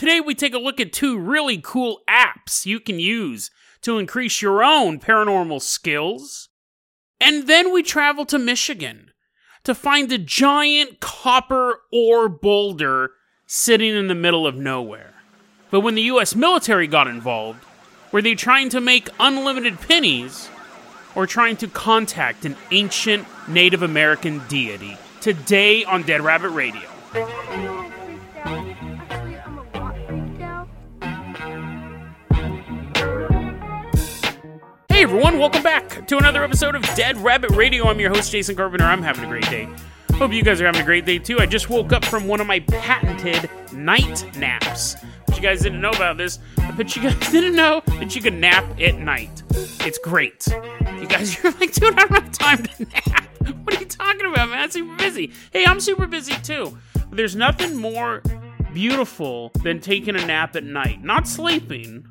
Today, we take a look at two really cool apps you can use to increase your own paranormal skills. And then we travel to Michigan to find a giant copper ore boulder sitting in the middle of nowhere. But when the US military got involved, were they trying to make unlimited pennies or trying to contact an ancient Native American deity? Today on Dead Rabbit Radio. Hey everyone, welcome back to another episode of Dead Rabbit Radio. I'm your host, Jason Carpenter. I'm having a great day. Hope you guys are having a great day too. I just woke up from one of my patented night naps. But you guys didn't know about this, but you guys didn't know that you could nap at night. It's great. You guys you're like, dude, I don't have time to nap. What are you talking about, man? I'm super busy. Hey, I'm super busy too. There's nothing more beautiful than taking a nap at night. Not sleeping,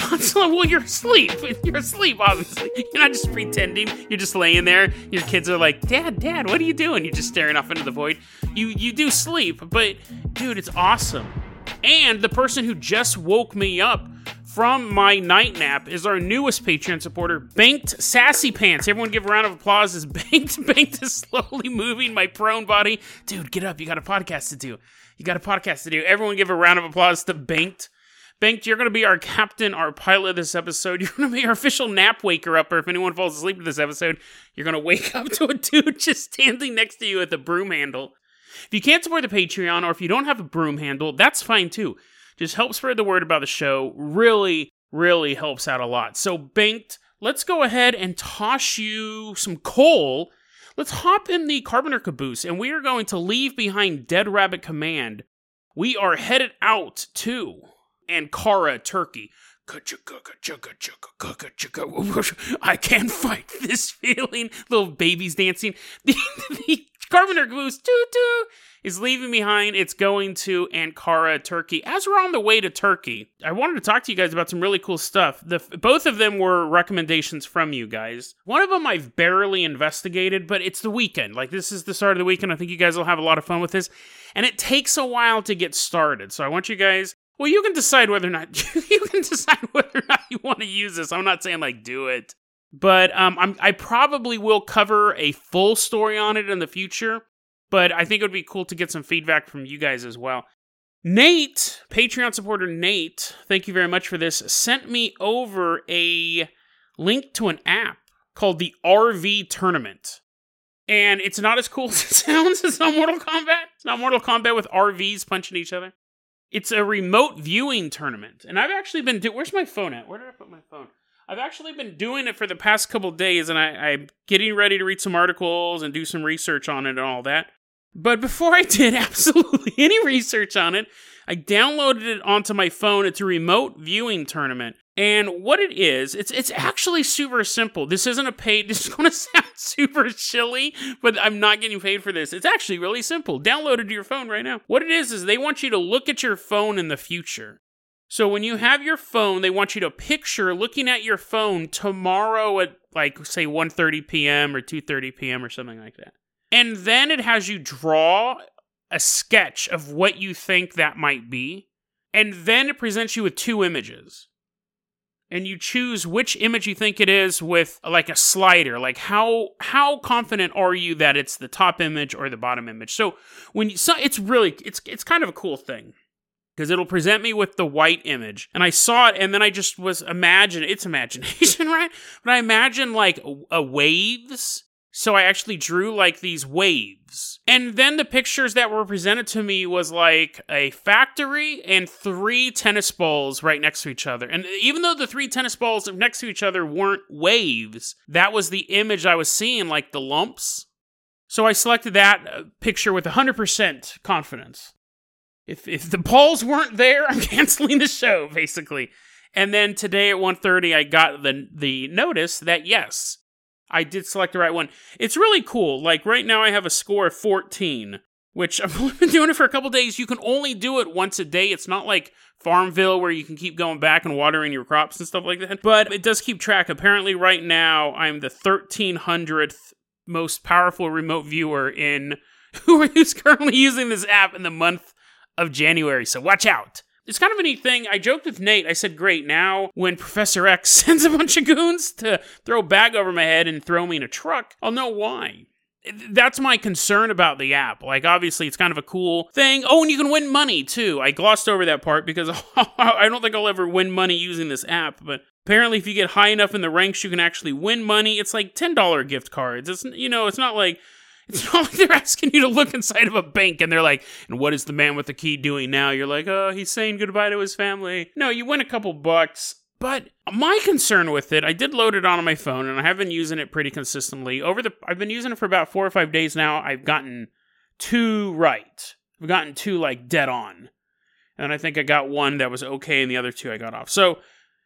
well, you're asleep. You're asleep, obviously. You're not just pretending. You're just laying there. Your kids are like, "Dad, Dad, what are you doing?" You're just staring off into the void. You you do sleep, but dude, it's awesome. And the person who just woke me up from my night nap is our newest Patreon supporter, Banked Sassy Pants. Everyone give a round of applause as Banked Banked is slowly moving my prone body. Dude, get up. You got a podcast to do. You got a podcast to do. Everyone give a round of applause to Banked Banked, you're going to be our captain, our pilot this episode. You're going to be our official nap waker upper. If anyone falls asleep in this episode, you're going to wake up to a dude just standing next to you at the broom handle. If you can't support the Patreon or if you don't have a broom handle, that's fine too. Just help spread the word about the show. Really, really helps out a lot. So, Banked, let's go ahead and toss you some coal. Let's hop in the Carpenter caboose and we are going to leave behind Dead Rabbit Command. We are headed out to Ankara, Turkey. I can't fight this feeling. Little babies dancing. The, the Carpenter Goose doo doo is leaving behind. It's going to Ankara, Turkey. As we're on the way to Turkey, I wanted to talk to you guys about some really cool stuff. The both of them were recommendations from you guys. One of them I've barely investigated, but it's the weekend. Like this is the start of the weekend. I think you guys will have a lot of fun with this, and it takes a while to get started. So I want you guys well, you can decide whether or not you can decide whether or not you want to use this. I'm not saying like do it, but um, I'm, I probably will cover a full story on it in the future. But I think it would be cool to get some feedback from you guys as well. Nate, Patreon supporter Nate, thank you very much for this. Sent me over a link to an app called the RV Tournament. And it's not as cool as it sounds. It's not Mortal Kombat. It's not Mortal Kombat with RVs punching each other. It's a remote viewing tournament, and I've actually been. Do- Where's my phone at? Where did I put my phone? I've actually been doing it for the past couple days, and I, I'm getting ready to read some articles and do some research on it and all that. But before I did absolutely any research on it, I downloaded it onto my phone. It's a remote viewing tournament. And what it is, it's it's actually super simple. This isn't a paid. This is going to sound super chilly, but I'm not getting paid for this. It's actually really simple. Download it to your phone right now. What it is is they want you to look at your phone in the future. So when you have your phone, they want you to picture looking at your phone tomorrow at like say 1:30 p.m. or 2:30 p.m. or something like that. And then it has you draw a sketch of what you think that might be. And then it presents you with two images. And you choose which image you think it is with like a slider. Like how how confident are you that it's the top image or the bottom image? So when you so it's really it's it's kind of a cool thing because it'll present me with the white image. And I saw it, and then I just was imagine it's imagination, right? But I imagine like a waves so I actually drew like these waves. And then the pictures that were presented to me was like a factory and three tennis balls right next to each other. And even though the three tennis balls next to each other weren't waves, that was the image I was seeing, like the lumps. So I selected that uh, picture with 100% confidence. If if the balls weren't there, I'm canceling the show basically. And then today at 1:30 I got the the notice that yes, I did select the right one. It's really cool. Like right now, I have a score of 14, which I've been doing it for a couple days. You can only do it once a day. It's not like Farmville where you can keep going back and watering your crops and stuff like that. But it does keep track. Apparently, right now, I'm the 1300th most powerful remote viewer in who is currently using this app in the month of January. So watch out. It's kind of a neat thing. I joked with Nate. I said, great, now when Professor X sends a bunch of goons to throw a bag over my head and throw me in a truck, I'll know why that's my concern about the app. Like, obviously, it's kind of a cool thing. Oh, and you can win money too. I glossed over that part because I don't think I'll ever win money using this app. But apparently, if you get high enough in the ranks, you can actually win money. It's like ten dollar gift cards. It's you know, it's not like it's not like they're asking you to look inside of a bank and they're like, and what is the man with the key doing now? You're like, oh, he's saying goodbye to his family. No, you win a couple bucks. But my concern with it, I did load it on my phone and I have been using it pretty consistently. Over the I've been using it for about 4 or 5 days now. I've gotten two right. I've gotten two like dead on. And I think I got one that was okay and the other two I got off. So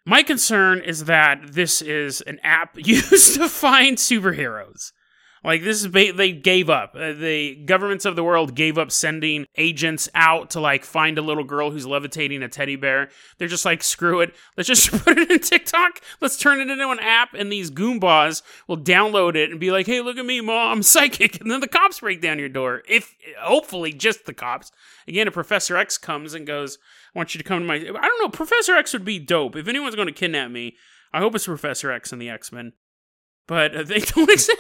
my concern is that this is an app used to find superheroes. Like this is ba- they gave up. Uh, the governments of the world gave up sending agents out to like find a little girl who's levitating a teddy bear. They're just like screw it. Let's just put it in TikTok. Let's turn it into an app and these goombas will download it and be like, "Hey, look at me, mom, I'm psychic." And then the cops break down your door. If hopefully just the cops. Again, if Professor X comes and goes, "I want you to come to my I don't know, Professor X would be dope. If anyone's going to kidnap me, I hope it's Professor X and the X-Men but uh, they don't exist.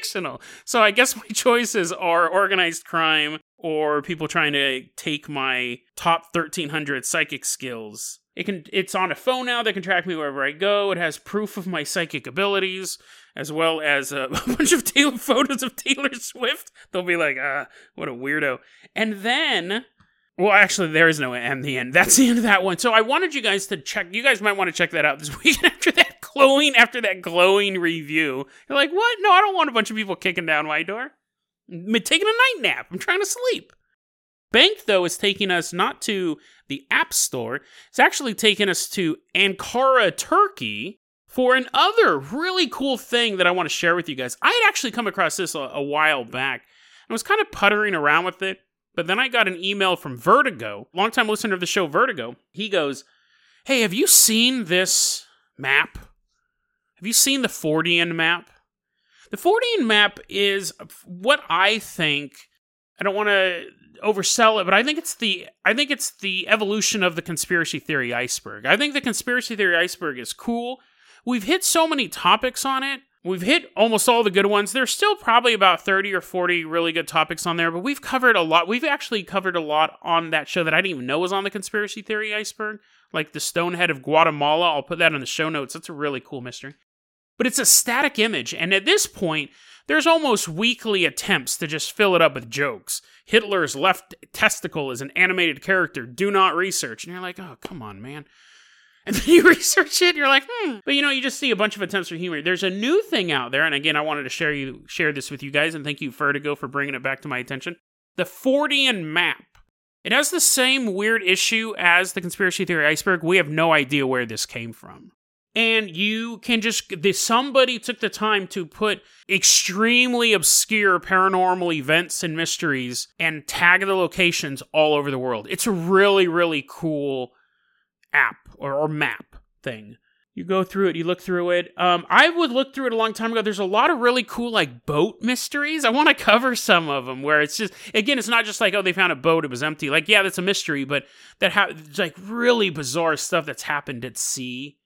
Fictional. So I guess my choices are organized crime or people trying to take my top 1300 psychic skills. It can it's on a phone now that can track me wherever I go. It has proof of my psychic abilities as well as a, a bunch of Taylor photos of Taylor Swift. They'll be like, "Ah, what a weirdo." And then well, actually, there is no M the end. That's the end of that one. So I wanted you guys to check. You guys might want to check that out this week after that glowing after that glowing review. You're like, what? No, I don't want a bunch of people kicking down my door. I'm taking a night nap. I'm trying to sleep. Bank though is taking us not to the App Store. It's actually taking us to Ankara, Turkey, for another really cool thing that I want to share with you guys. I had actually come across this a, a while back. I was kind of puttering around with it but then I got an email from Vertigo, longtime listener of the show Vertigo. He goes, Hey, have you seen this map? Have you seen the Fortean map? The Fortean map is what I think. I don't want to oversell it, but I think it's the I think it's the evolution of the conspiracy theory iceberg. I think the conspiracy theory iceberg is cool. We've hit so many topics on it We've hit almost all the good ones. There's still probably about 30 or 40 really good topics on there, but we've covered a lot. We've actually covered a lot on that show that I didn't even know was on the conspiracy theory iceberg, like the Stonehead of Guatemala. I'll put that in the show notes. That's a really cool mystery. But it's a static image, and at this point, there's almost weekly attempts to just fill it up with jokes. Hitler's left testicle is an animated character. Do not research. And you're like, oh, come on, man. And then you research it, you're like, hmm. But you know, you just see a bunch of attempts for humor. There's a new thing out there, and again, I wanted to share you share this with you guys, and thank you, Vertigo, for bringing it back to my attention. The Fortean map. It has the same weird issue as the conspiracy theory iceberg. We have no idea where this came from. And you can just the, somebody took the time to put extremely obscure paranormal events and mysteries and tag the locations all over the world. It's a really, really cool app or, or map thing. You go through it, you look through it. Um, I would look through it a long time ago. There's a lot of really cool like boat mysteries. I want to cover some of them where it's just again, it's not just like oh they found a boat, it was empty. Like yeah, that's a mystery, but that ha- like really bizarre stuff that's happened at sea.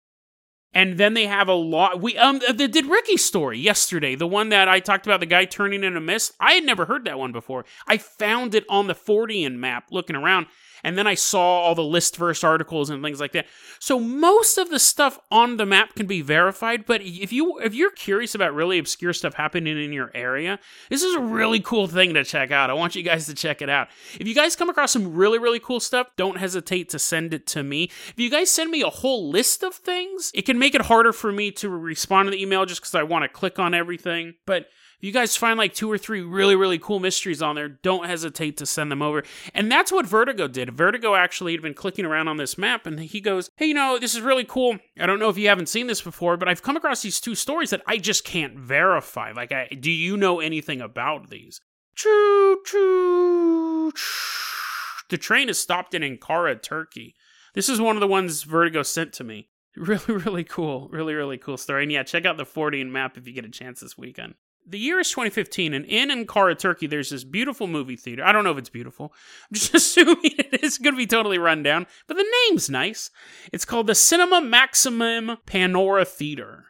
And then they have a lot. We um the did Ricky story yesterday, the one that I talked about, the guy turning in a mist. I had never heard that one before. I found it on the Fortean map, looking around, and then I saw all the list Listverse articles and things like that. So most of the stuff on the map can be verified, but if you if you're curious about really obscure stuff happening in your area, this is a really cool thing to check out. I want you guys to check it out. If you guys come across some really really cool stuff, don't hesitate to send it to me. If you guys send me a whole list of things, it can make it harder for me to respond to the email just because I want to click on everything. But you guys find like two or three really, really cool mysteries on there, don't hesitate to send them over. And that's what Vertigo did. Vertigo actually had been clicking around on this map and he goes, Hey, you know, this is really cool. I don't know if you haven't seen this before, but I've come across these two stories that I just can't verify. Like, I, do you know anything about these? Choo, choo, choo. The train has stopped in Ankara, Turkey. This is one of the ones Vertigo sent to me. Really, really cool. Really, really cool story. And yeah, check out the Fortean map if you get a chance this weekend. The year is 2015, and in Ankara, Turkey, there's this beautiful movie theater. I don't know if it's beautiful. I'm just assuming it is going to be totally run down, but the name's nice. It's called the Cinema Maximum Panora Theater.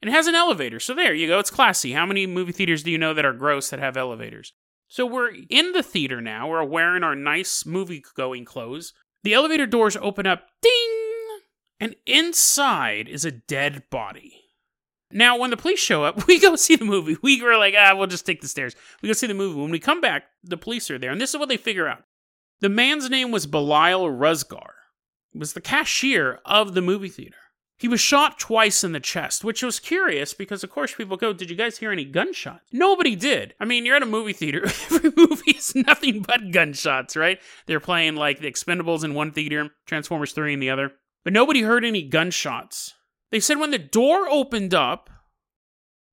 And it has an elevator, so there you go. It's classy. How many movie theaters do you know that are gross that have elevators? So we're in the theater now. We're wearing our nice movie going clothes. The elevator doors open up, ding! And inside is a dead body. Now, when the police show up, we go see the movie. We were like, ah, we'll just take the stairs. We go see the movie. When we come back, the police are there, and this is what they figure out. The man's name was Belial Ruzgar. He was the cashier of the movie theater. He was shot twice in the chest, which was curious because, of course, people go, Did you guys hear any gunshots? Nobody did. I mean, you're at a movie theater. Every movie is nothing but gunshots, right? They're playing like the Expendables in one theater, Transformers 3 in the other. But nobody heard any gunshots. They said when the door opened up,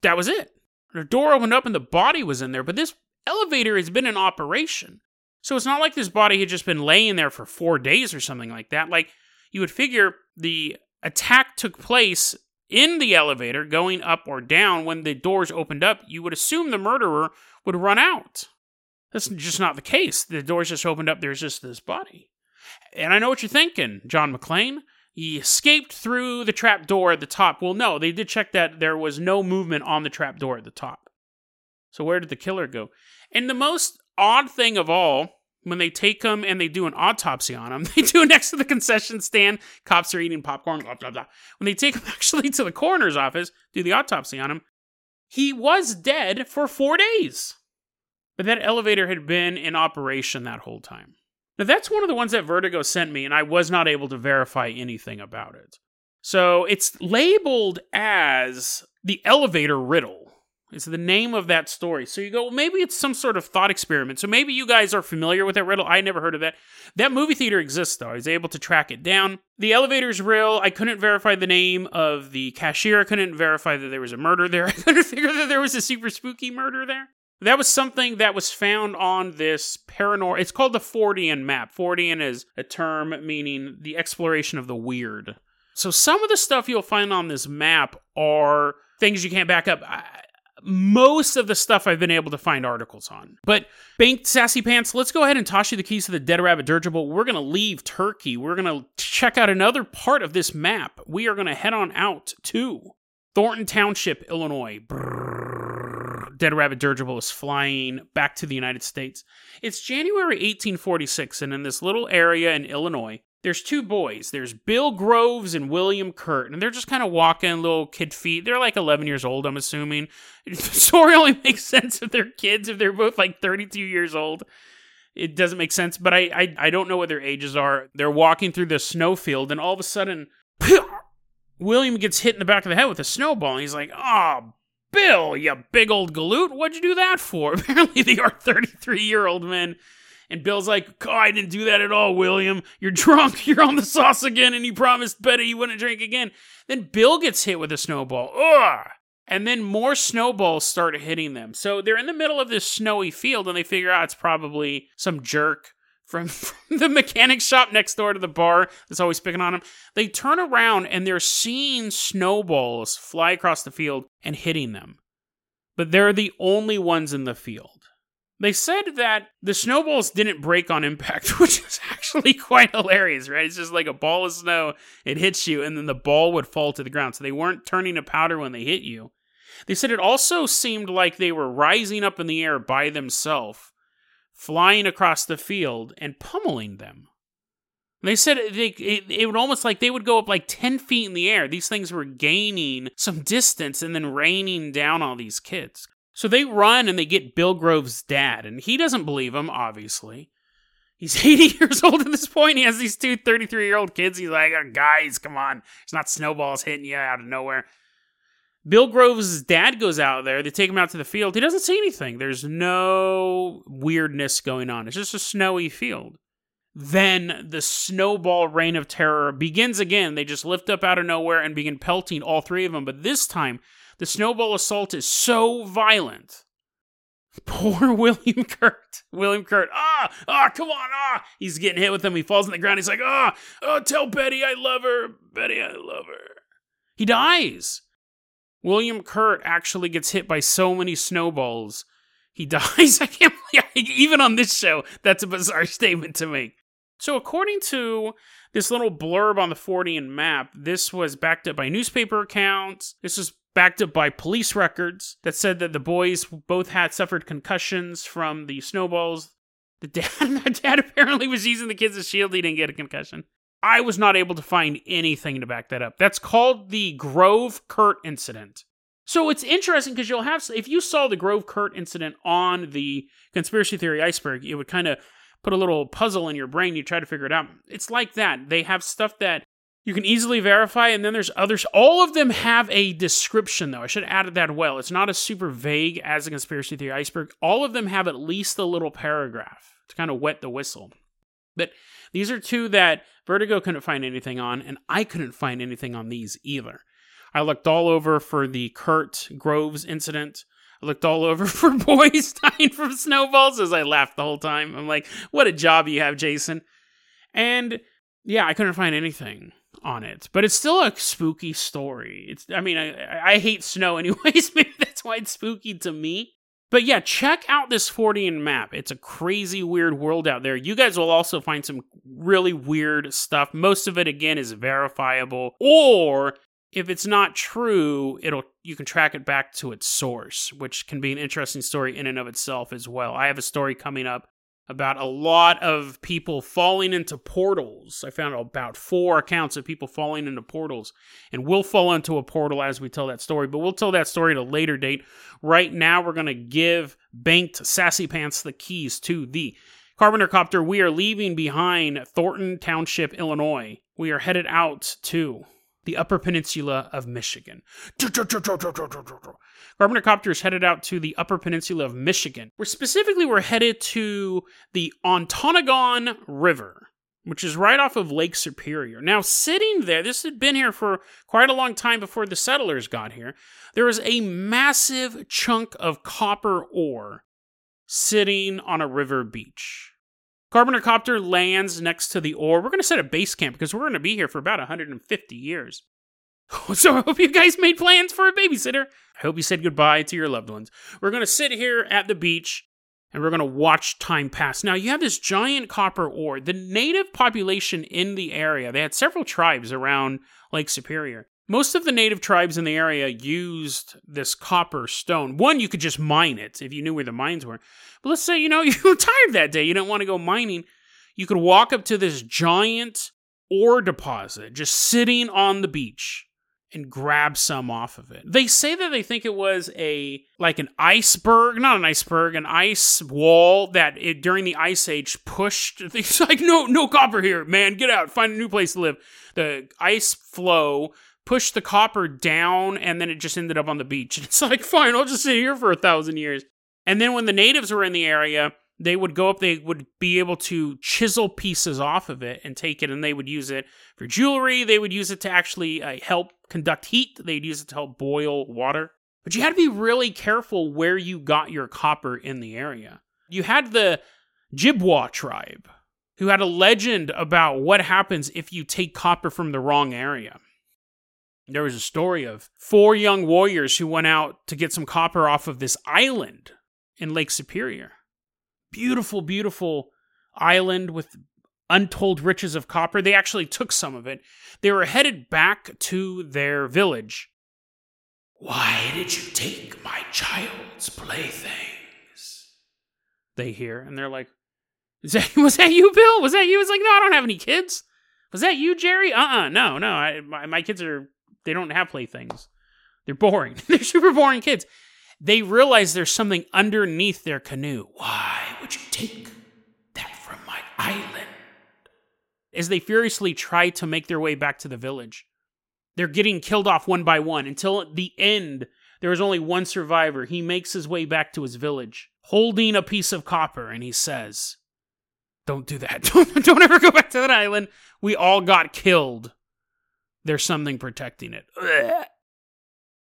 that was it. The door opened up and the body was in there, but this elevator has been in operation. So it's not like this body had just been laying there for four days or something like that. Like, you would figure the attack took place in the elevator going up or down when the doors opened up. You would assume the murderer would run out. That's just not the case. The doors just opened up, there's just this body. And I know what you're thinking, John McClane he escaped through the trap door at the top. Well, no, they did check that there was no movement on the trap door at the top. So where did the killer go? And the most odd thing of all, when they take him and they do an autopsy on him, they do it next to the concession stand. Cops are eating popcorn. Blah, blah, blah. When they take him actually to the coroner's office, do the autopsy on him, he was dead for four days. But that elevator had been in operation that whole time. Now, that's one of the ones that Vertigo sent me, and I was not able to verify anything about it. So it's labeled as the elevator riddle. It's the name of that story. So you go, well, maybe it's some sort of thought experiment. So maybe you guys are familiar with that riddle. I never heard of that. That movie theater exists, though. I was able to track it down. The elevator's real. I couldn't verify the name of the cashier. I couldn't verify that there was a murder there. I couldn't figure that there was a super spooky murder there. That was something that was found on this paranormal. It's called the Fortean map. Fortean is a term meaning the exploration of the weird. So some of the stuff you'll find on this map are things you can't back up. I, most of the stuff I've been able to find articles on. But Banked Sassy Pants, let's go ahead and toss you the keys to the Dead Rabbit Dirigible. We're going to leave Turkey. We're going to check out another part of this map. We are going to head on out to Thornton Township, Illinois. Brrr. Dead Rabbit Dirigible is flying back to the United States. It's January 1846, and in this little area in Illinois, there's two boys. There's Bill Groves and William Kurt, and they're just kind of walking little kid feet. They're like 11 years old, I'm assuming. The story only makes sense if they're kids, if they're both like 32 years old. It doesn't make sense, but I, I, I don't know what their ages are. They're walking through the snowfield, and all of a sudden, William gets hit in the back of the head with a snowball, and he's like, oh, Bill, you big old galoot, what'd you do that for? Apparently, they are 33 year old men. And Bill's like, oh, I didn't do that at all, William. You're drunk. You're on the sauce again, and you promised Betty you wouldn't drink again. Then Bill gets hit with a snowball. Ugh! And then more snowballs start hitting them. So they're in the middle of this snowy field, and they figure out it's probably some jerk from, from the mechanic shop next door to the bar that's always picking on them. They turn around and they're seeing snowballs fly across the field and hitting them. But they're the only ones in the field. They said that the snowballs didn't break on impact, which is actually quite hilarious, right? It's just like a ball of snow, it hits you, and then the ball would fall to the ground. So they weren't turning to powder when they hit you. They said it also seemed like they were rising up in the air by themselves flying across the field and pummeling them. They said they, it, it would almost like they would go up like 10 feet in the air. These things were gaining some distance and then raining down on these kids. So they run and they get Bill Grove's dad, and he doesn't believe them, obviously. He's 80 years old at this point. He has these two 33 year old kids. He's like, oh, guys, come on. It's not snowballs hitting you out of nowhere. Bill Groves' dad goes out there. They take him out to the field. He doesn't see anything. There's no weirdness going on. It's just a snowy field. Then the snowball reign of terror begins again. They just lift up out of nowhere and begin pelting all three of them. But this time, the snowball assault is so violent. Poor William Kurt. William Kurt. Ah, ah, come on, ah. He's getting hit with them. He falls on the ground. He's like, ah, oh, tell Betty I love her. Betty, I love her. He dies. William Kurt actually gets hit by so many snowballs, he dies. I can't believe, even on this show, that's a bizarre statement to make. So, according to this little blurb on the Fortean map, this was backed up by newspaper accounts. This was backed up by police records that said that the boys both had suffered concussions from the snowballs. The dad, the dad apparently was using the kids as shield. He didn't get a concussion. I was not able to find anything to back that up. That's called the Grove Kurt incident. So it's interesting because you'll have, if you saw the Grove Kurt incident on the conspiracy theory iceberg, it would kind of put a little puzzle in your brain. You try to figure it out. It's like that. They have stuff that you can easily verify, and then there's others. All of them have a description, though. I should have added that well. It's not as super vague as a conspiracy theory iceberg. All of them have at least a little paragraph to kind of wet the whistle. But these are two that Vertigo couldn't find anything on, and I couldn't find anything on these either. I looked all over for the Kurt Groves incident. I looked all over for boys dying from snowballs as I laughed the whole time. I'm like, what a job you have, Jason. And yeah, I couldn't find anything on it, but it's still a spooky story. It's, I mean, I, I hate snow anyways. Maybe that's why it's spooky to me. But yeah, check out this Fortean map. It's a crazy, weird world out there. You guys will also find some really weird stuff. Most of it, again, is verifiable, or if it's not true, it'll you can track it back to its source, which can be an interesting story in and of itself as well. I have a story coming up about a lot of people falling into portals. I found about four accounts of people falling into portals, and we'll fall into a portal as we tell that story, but we'll tell that story at a later date. Right now, we're going to give Banked Sassy Pants the keys to the Carpenter Copter. We are leaving behind Thornton Township, Illinois. We are headed out to the Upper Peninsula of Michigan. Carpenter Copter is headed out to the Upper Peninsula of Michigan. We're specifically we're headed to the Ontonagon River, which is right off of Lake Superior. Now, sitting there, this had been here for quite a long time before the settlers got here. There was a massive chunk of copper ore sitting on a river beach. Carpenter Copter lands next to the ore. We're going to set a base camp because we're going to be here for about 150 years. So I hope you guys made plans for a babysitter. I hope you said goodbye to your loved ones. We're going to sit here at the beach and we're going to watch time pass. Now, you have this giant copper ore. The native population in the area, they had several tribes around Lake Superior. Most of the native tribes in the area used this copper stone. One, you could just mine it if you knew where the mines were. But let's say, you know, you were tired that day, you don't want to go mining. You could walk up to this giant ore deposit just sitting on the beach and grab some off of it. They say that they think it was a like an iceberg, not an iceberg, an ice wall that it during the ice age pushed. It's like no no copper here, man. Get out, find a new place to live. The ice flow pushed the copper down and then it just ended up on the beach. And it's like, fine, I'll just sit here for a thousand years. And then when the natives were in the area, they would go up, they would be able to chisel pieces off of it and take it, and they would use it for jewelry. They would use it to actually uh, help conduct heat. They'd use it to help boil water. But you had to be really careful where you got your copper in the area. You had the Jibwa tribe, who had a legend about what happens if you take copper from the wrong area. There was a story of four young warriors who went out to get some copper off of this island in Lake Superior. Beautiful, beautiful island with untold riches of copper. They actually took some of it. They were headed back to their village. Why did you take my child's playthings? They hear, and they're like, that, Was that you, Bill? Was that you? It's like, No, I don't have any kids. Was that you, Jerry? Uh uh no, no. I, my, my kids are they don't have playthings. They're boring. They're super boring kids. They realize there's something underneath their canoe. Why would you take that from my island? As they furiously try to make their way back to the village, they're getting killed off one by one until at the end, there is only one survivor. He makes his way back to his village, holding a piece of copper, and he says, Don't do that. Don't, don't ever go back to that island. We all got killed there's something protecting it. Ugh.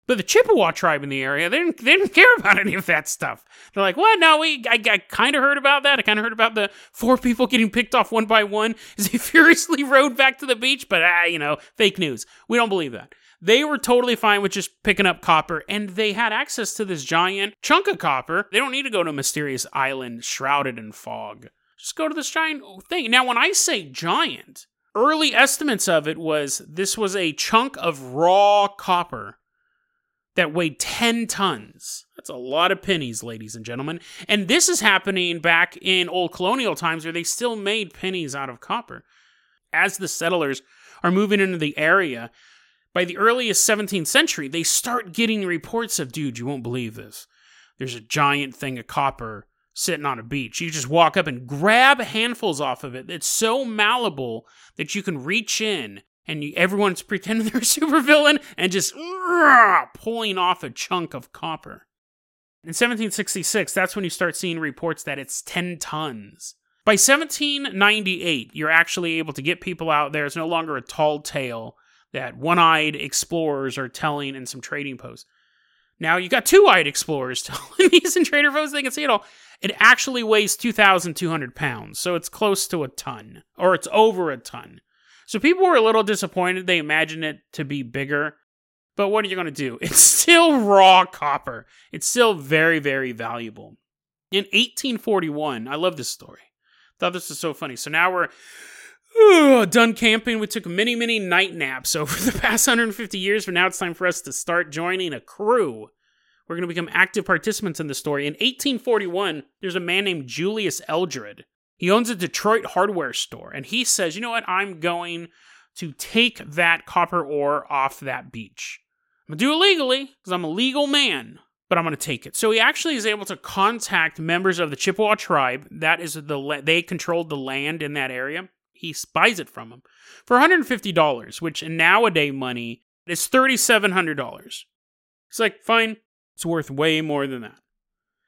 But the Chippewa tribe in the area, they didn't, they didn't care about any of that stuff. They're like, what? No, we, I, I kind of heard about that. I kind of heard about the four people getting picked off one by one as they furiously rode back to the beach, but, ah, you know, fake news. We don't believe that. They were totally fine with just picking up copper, and they had access to this giant chunk of copper. They don't need to go to a mysterious island shrouded in fog. Just go to this giant thing. Now, when I say giant, early estimates of it was this was a chunk of raw copper that weighed 10 tons. That's a lot of pennies, ladies and gentlemen. And this is happening back in old colonial times where they still made pennies out of copper. As the settlers are moving into the area, by the earliest 17th century, they start getting reports of, dude, you won't believe this. There's a giant thing of copper sitting on a beach. You just walk up and grab handfuls off of it. It's so malleable that you can reach in and you, everyone's pretending they're a supervillain and just pulling off a chunk of copper. In 1766, that's when you start seeing reports that it's 10 tons. By 1798, you're actually able to get people out there. It's no longer a tall tale that one eyed explorers are telling in some trading posts. Now you got two eyed explorers telling these in trader posts they can see it all. It actually weighs 2,200 pounds, so it's close to a ton, or it's over a ton. So people were a little disappointed. They imagined it to be bigger. But what are you going to do? It's still raw copper. It's still very, very valuable. In 1841, I love this story. Thought this was so funny. So now we're done camping. We took many, many night naps over the past 150 years, but now it's time for us to start joining a crew. We're going to become active participants in the story. In 1841, there's a man named Julius Eldred. He owns a Detroit hardware store, and he says, you know what? I'm going to take that copper ore off that beach. I'm going to do it legally because I'm a legal man, but I'm going to take it. So he actually is able to contact members of the Chippewa tribe. That is the they controlled the land in that area. He buys it from them for $150, which in nowadays money is $3,700. It's like, fine, it's worth way more than that.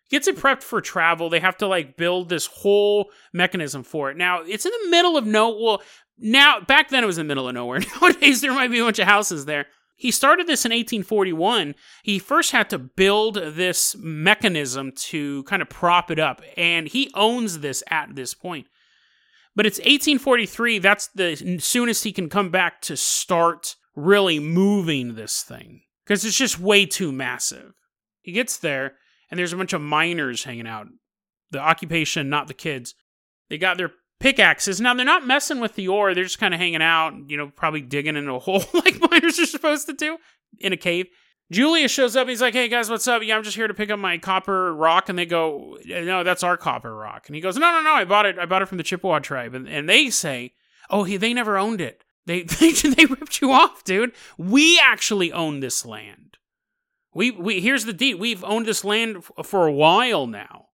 Gets it prepped for travel. They have to like build this whole mechanism for it. Now, it's in the middle of no well, now back then it was in the middle of nowhere. Nowadays there might be a bunch of houses there. He started this in 1841. He first had to build this mechanism to kind of prop it up, and he owns this at this point. But it's 1843, that's the soonest he can come back to start really moving this thing because it's just way too massive. He gets there, and there's a bunch of miners hanging out. The occupation, not the kids. They got their pickaxes. Now, they're not messing with the ore, they're just kind of hanging out, you know, probably digging in a hole like miners are supposed to do in a cave. Julius shows up. He's like, "Hey guys, what's up? Yeah, I'm just here to pick up my copper rock." And they go, "No, that's our copper rock." And he goes, "No, no, no. I bought it. I bought it from the Chippewa tribe." And, and they say, "Oh, he, they never owned it. They, they they ripped you off, dude. We actually own this land. We we here's the deed. We've owned this land for a while now.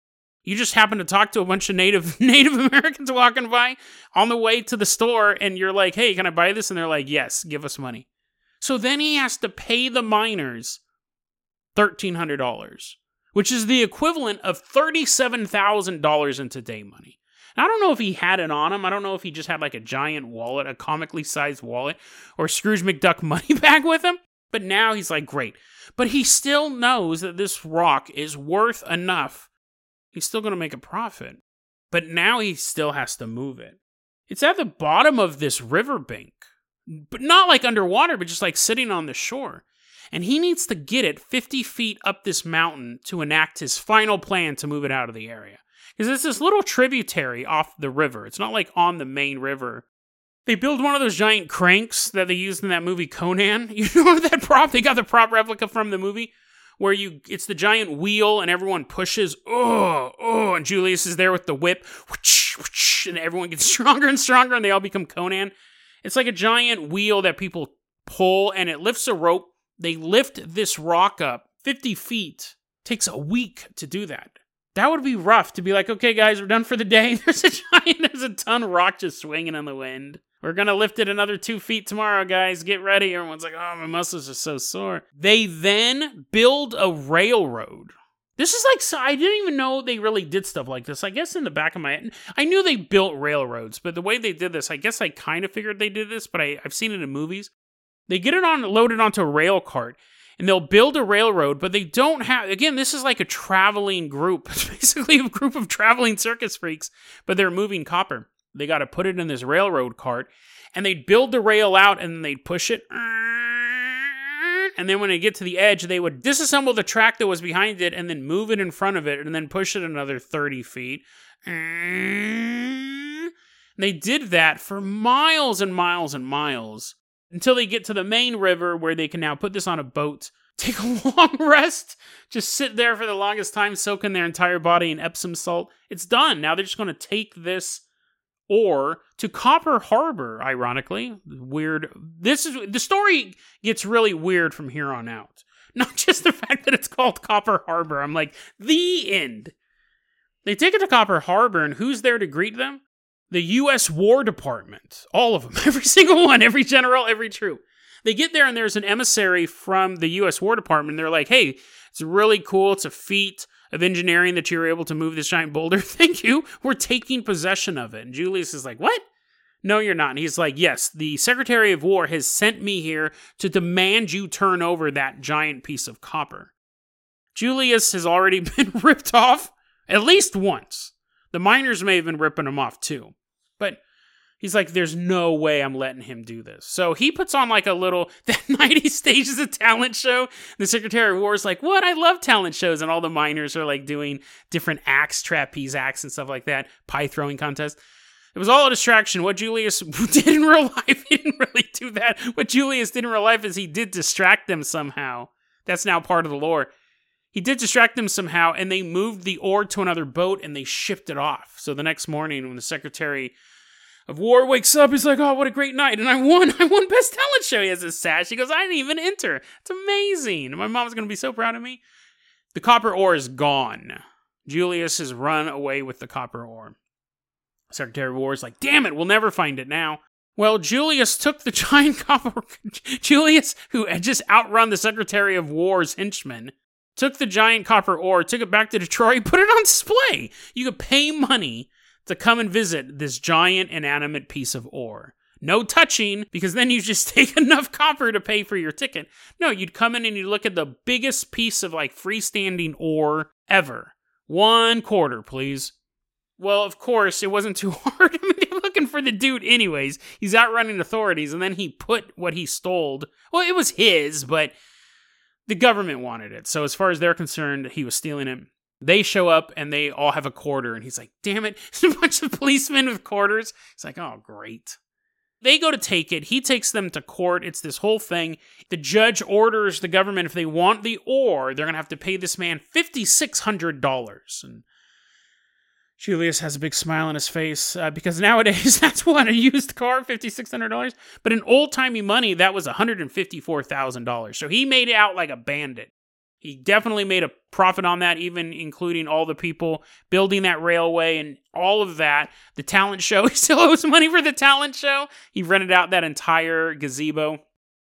You just happen to talk to a bunch of Native Native Americans walking by on the way to the store, and you're like, "Hey, can I buy this?" And they're like, "Yes, give us money." So then he has to pay the miners thirteen hundred dollars, which is the equivalent of thirty-seven thousand dollars in today money. Now, I don't know if he had it on him. I don't know if he just had like a giant wallet, a comically sized wallet, or Scrooge McDuck money bag with him. But now he's like, great. But he still knows that this rock is worth enough he's still going to make a profit. But now he still has to move it. It's at the bottom of this riverbank, but not like underwater, but just like sitting on the shore. And he needs to get it 50 feet up this mountain to enact his final plan to move it out of the area. Because it's this little tributary off the river. It's not like on the main river. They build one of those giant cranks that they used in that movie Conan. You know that prop? They got the prop replica from the movie where you it's the giant wheel and everyone pushes oh oh and Julius is there with the whip and everyone gets stronger and stronger and they all become Conan. It's like a giant wheel that people pull and it lifts a rope. They lift this rock up 50 feet. Takes a week to do that. That would be rough to be like, okay, guys, we're done for the day. There's a giant, there's a ton of rock just swinging in the wind. We're gonna lift it another two feet tomorrow, guys. Get ready. Everyone's like, oh, my muscles are so sore. They then build a railroad. This is like, so I didn't even know they really did stuff like this. I guess in the back of my head, I knew they built railroads, but the way they did this, I guess I kind of figured they did this, but I, I've seen it in movies. They get it on loaded onto a rail cart and they'll build a railroad, but they don't have. Again, this is like a traveling group. It's basically a group of traveling circus freaks, but they're moving copper. They got to put it in this railroad cart, and they'd build the rail out and they'd push it. And then when they get to the edge, they would disassemble the track that was behind it and then move it in front of it and then push it another 30 feet. And They did that for miles and miles and miles until they get to the main river where they can now put this on a boat, take a long rest, just sit there for the longest time, soaking their entire body in Epsom salt. It's done. Now they're just going to take this ore to Copper Harbor, ironically. Weird. This is the story gets really weird from here on out. Not just the fact that it's called Copper Harbor. I'm like, the end. They take it to Copper Harbor, and who's there to greet them? the U.S. War Department. All of them. Every single one. Every general, every troop. They get there and there's an emissary from the U.S. War Department. They're like, hey, it's really cool. It's a feat of engineering that you were able to move this giant boulder. Thank you. We're taking possession of it. And Julius is like, what? No, you're not. And he's like, yes, the Secretary of War has sent me here to demand you turn over that giant piece of copper. Julius has already been ripped off at least once. The miners may have been ripping him off too. He's like, there's no way I'm letting him do this. So he puts on like a little, that night he stages a talent show. The Secretary of War is like, what? I love talent shows. And all the miners are like doing different acts, trapeze acts and stuff like that, pie throwing contest. It was all a distraction. What Julius did in real life, he didn't really do that. What Julius did in real life is he did distract them somehow. That's now part of the lore. He did distract them somehow, and they moved the ore to another boat and they shipped it off. So the next morning, when the Secretary of War wakes up. He's like, "Oh, what a great night!" And I won. I won best talent show. He has his sash. He goes, "I didn't even enter. It's amazing." My mom's gonna be so proud of me. The copper ore is gone. Julius has run away with the copper ore. Secretary of War is like, "Damn it, we'll never find it now." Well, Julius took the giant copper. Julius, who had just outrun the Secretary of War's henchmen, took the giant copper ore, took it back to Detroit, put it on display. You could pay money to come and visit this giant inanimate piece of ore. No touching, because then you just take enough copper to pay for your ticket. No, you'd come in and you'd look at the biggest piece of like freestanding ore ever. One quarter, please. Well, of course, it wasn't too hard. I mean, they're looking for the dude anyways. He's outrunning authorities, and then he put what he stole. Well, it was his, but the government wanted it. So as far as they're concerned, he was stealing it. They show up and they all have a quarter, and he's like, damn it, a bunch of policemen with quarters. He's like, oh, great. They go to take it. He takes them to court. It's this whole thing. The judge orders the government, if they want the ore, they're going to have to pay this man $5,600. And Julius has a big smile on his face uh, because nowadays that's what a used car, $5,600. But in old timey money, that was $154,000. So he made it out like a bandit. He definitely made a profit on that, even including all the people building that railway and all of that. The talent show, he still owes money for the talent show. He rented out that entire gazebo,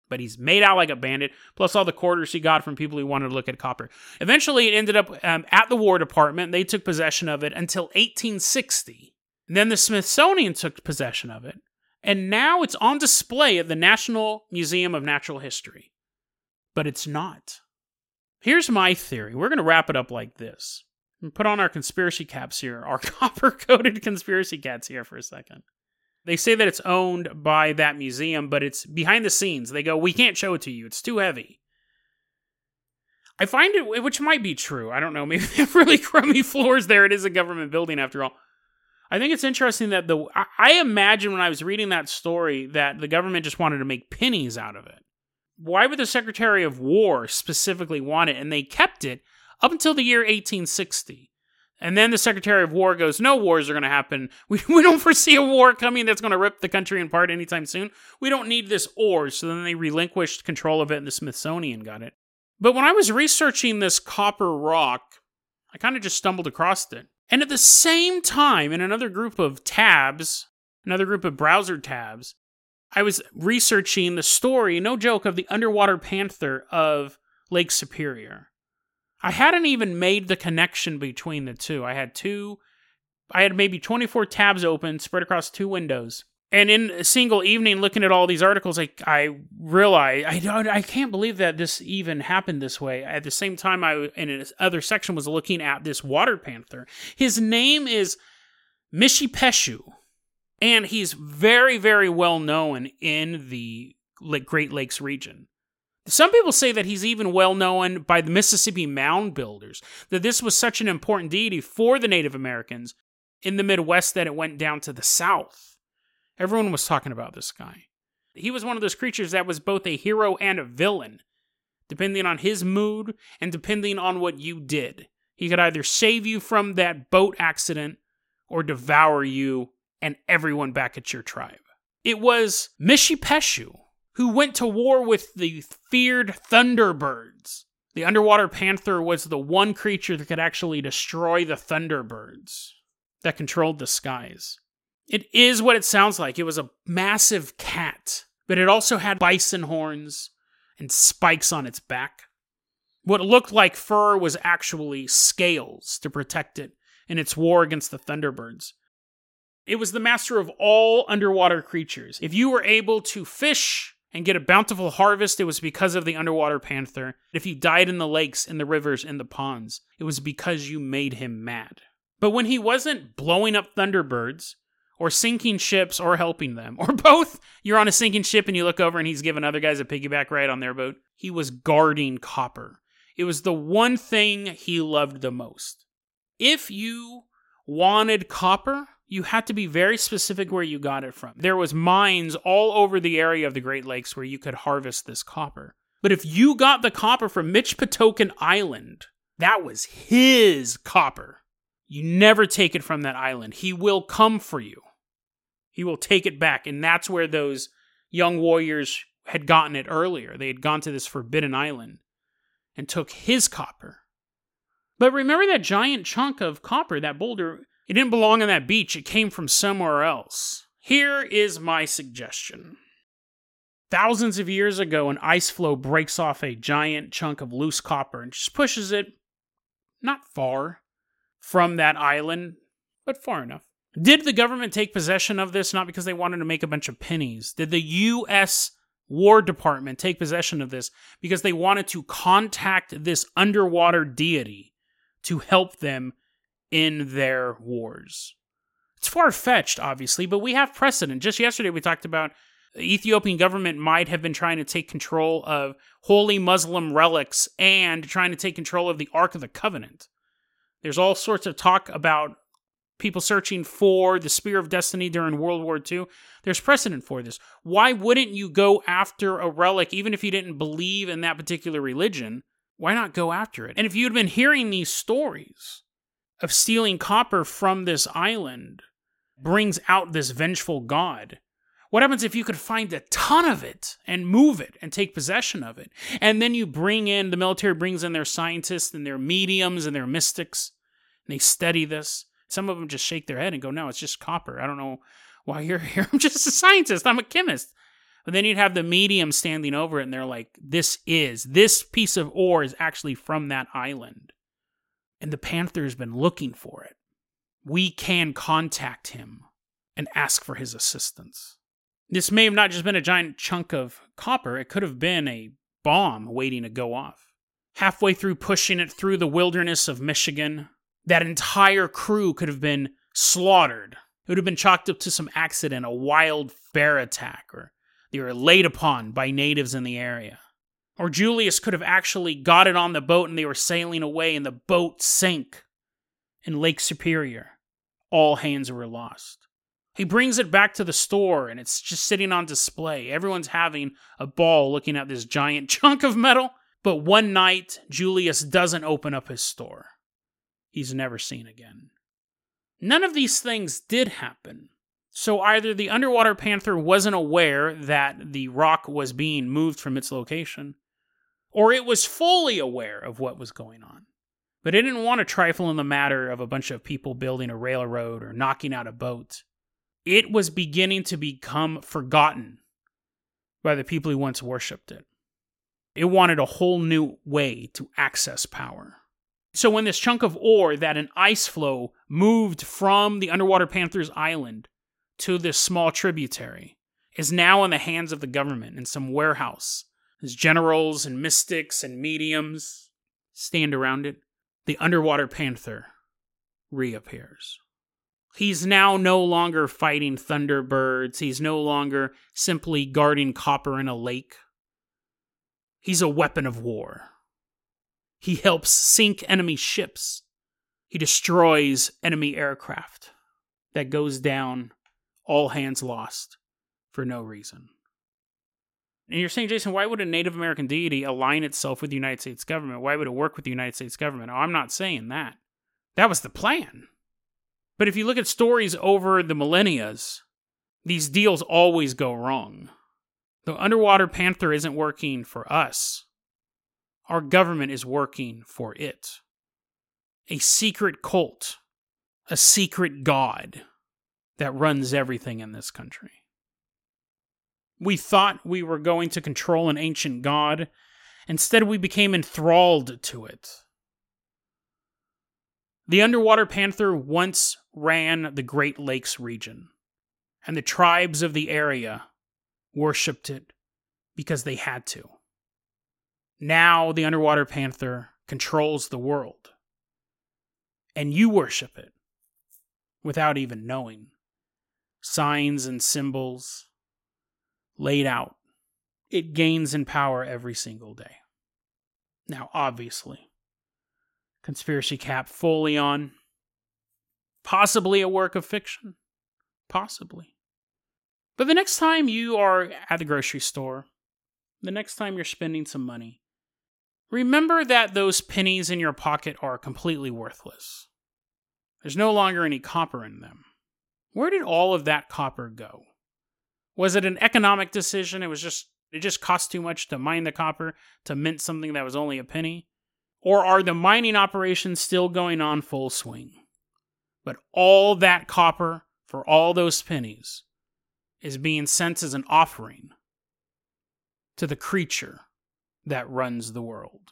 but he's made out like a bandit, plus all the quarters he got from people who wanted to look at copper. Eventually, it ended up um, at the War Department. They took possession of it until 1860. And then the Smithsonian took possession of it. And now it's on display at the National Museum of Natural History. But it's not. Here's my theory. We're going to wrap it up like this. Put on our conspiracy caps here, our copper coated conspiracy caps here for a second. They say that it's owned by that museum, but it's behind the scenes. They go, We can't show it to you, it's too heavy. I find it, which might be true. I don't know. Maybe they have really crummy floors there. It is a government building after all. I think it's interesting that the. I imagine when I was reading that story that the government just wanted to make pennies out of it why would the Secretary of War specifically want it? And they kept it up until the year 1860. And then the Secretary of War goes, No wars are going to happen. We, we don't foresee a war coming that's going to rip the country apart anytime soon. We don't need this ore. So then they relinquished control of it, and the Smithsonian got it. But when I was researching this copper rock, I kind of just stumbled across it. And at the same time, in another group of tabs, another group of browser tabs, I was researching the story, no joke, of the underwater panther of Lake Superior. I hadn't even made the connection between the two. I had two, I had maybe 24 tabs open spread across two windows. And in a single evening, looking at all these articles, I, I realized I don't, I can't believe that this even happened this way. At the same time, I in another section was looking at this water panther. His name is Mishipeshu and he's very, very well known in the Great Lakes region. Some people say that he's even well known by the Mississippi mound builders, that this was such an important deity for the Native Americans in the Midwest that it went down to the South. Everyone was talking about this guy. He was one of those creatures that was both a hero and a villain, depending on his mood and depending on what you did. He could either save you from that boat accident or devour you and everyone back at your tribe. It was Mishipeshu who went to war with the feared Thunderbirds. The underwater panther was the one creature that could actually destroy the Thunderbirds that controlled the skies. It is what it sounds like. It was a massive cat, but it also had bison horns and spikes on its back. What looked like fur was actually scales to protect it in its war against the Thunderbirds. It was the master of all underwater creatures. If you were able to fish and get a bountiful harvest, it was because of the underwater panther. If you died in the lakes, in the rivers, in the ponds, it was because you made him mad. But when he wasn't blowing up Thunderbirds, or sinking ships, or helping them, or both, you're on a sinking ship and you look over and he's giving other guys a piggyback ride on their boat. He was guarding copper. It was the one thing he loved the most. If you wanted copper, you had to be very specific where you got it from. There was mines all over the area of the Great Lakes where you could harvest this copper. But if you got the copper from Michipicoten Island, that was his copper. You never take it from that island. He will come for you. He will take it back. And that's where those young warriors had gotten it earlier. They had gone to this forbidden island and took his copper. But remember that giant chunk of copper, that boulder, it didn't belong on that beach, it came from somewhere else. Here is my suggestion. Thousands of years ago, an ice floe breaks off a giant chunk of loose copper and just pushes it not far from that island, but far enough. Did the government take possession of this not because they wanted to make a bunch of pennies? Did the U.S. War Department take possession of this because they wanted to contact this underwater deity to help them in their wars? It's far fetched, obviously, but we have precedent. Just yesterday, we talked about the Ethiopian government might have been trying to take control of holy Muslim relics and trying to take control of the Ark of the Covenant. There's all sorts of talk about people searching for the Spear of Destiny during World War II. There's precedent for this. Why wouldn't you go after a relic, even if you didn't believe in that particular religion? Why not go after it? And if you'd been hearing these stories of stealing copper from this island, brings out this vengeful god. What happens if you could find a ton of it and move it and take possession of it? And then you bring in, the military brings in their scientists and their mediums and their mystics, and they study this. Some of them just shake their head and go, No, it's just copper. I don't know why you're here. I'm just a scientist. I'm a chemist. But then you'd have the medium standing over it and they're like, This is, this piece of ore is actually from that island. And the Panther's been looking for it. We can contact him and ask for his assistance. This may have not just been a giant chunk of copper, it could have been a bomb waiting to go off. Halfway through pushing it through the wilderness of Michigan, that entire crew could have been slaughtered. It would have been chalked up to some accident, a wild bear attack, or they were laid upon by natives in the area. Or Julius could have actually got it on the boat and they were sailing away and the boat sank in Lake Superior. All hands were lost. He brings it back to the store and it's just sitting on display. Everyone's having a ball looking at this giant chunk of metal. But one night, Julius doesn't open up his store. He's never seen again. None of these things did happen. So either the underwater panther wasn't aware that the rock was being moved from its location, or it was fully aware of what was going on. But it didn't want to trifle in the matter of a bunch of people building a railroad or knocking out a boat. It was beginning to become forgotten by the people who once worshipped it. It wanted a whole new way to access power. So when this chunk of ore that an ice floe moved from the underwater Panthers Island to this small tributary is now in the hands of the government in some warehouse as generals and mystics and mediums stand around it, the underwater panther reappears. He's now no longer fighting thunderbirds. He's no longer simply guarding copper in a lake. He's a weapon of war. He helps sink enemy ships. He destroys enemy aircraft. That goes down, all hands lost, for no reason. And you're saying, Jason, why would a Native American deity align itself with the United States government? Why would it work with the United States government? Oh, I'm not saying that. That was the plan. But if you look at stories over the millennias, these deals always go wrong. The underwater panther isn't working for us. Our government is working for it. A secret cult, a secret god that runs everything in this country. We thought we were going to control an ancient god. Instead, we became enthralled to it. The underwater panther once ran the Great Lakes region, and the tribes of the area worshipped it because they had to. Now, the underwater panther controls the world, and you worship it without even knowing. Signs and symbols, laid out. It gains in power every single day. Now, obviously, conspiracy cap fully on, possibly a work of fiction. Possibly. But the next time you are at the grocery store, the next time you're spending some money, remember that those pennies in your pocket are completely worthless. There's no longer any copper in them. Where did all of that copper go? Was it an economic decision? It was just it just cost too much to mine the copper to mint something that was only a penny? Or are the mining operations still going on full swing? But all that copper for all those pennies is being sent as an offering to the creature that runs the world.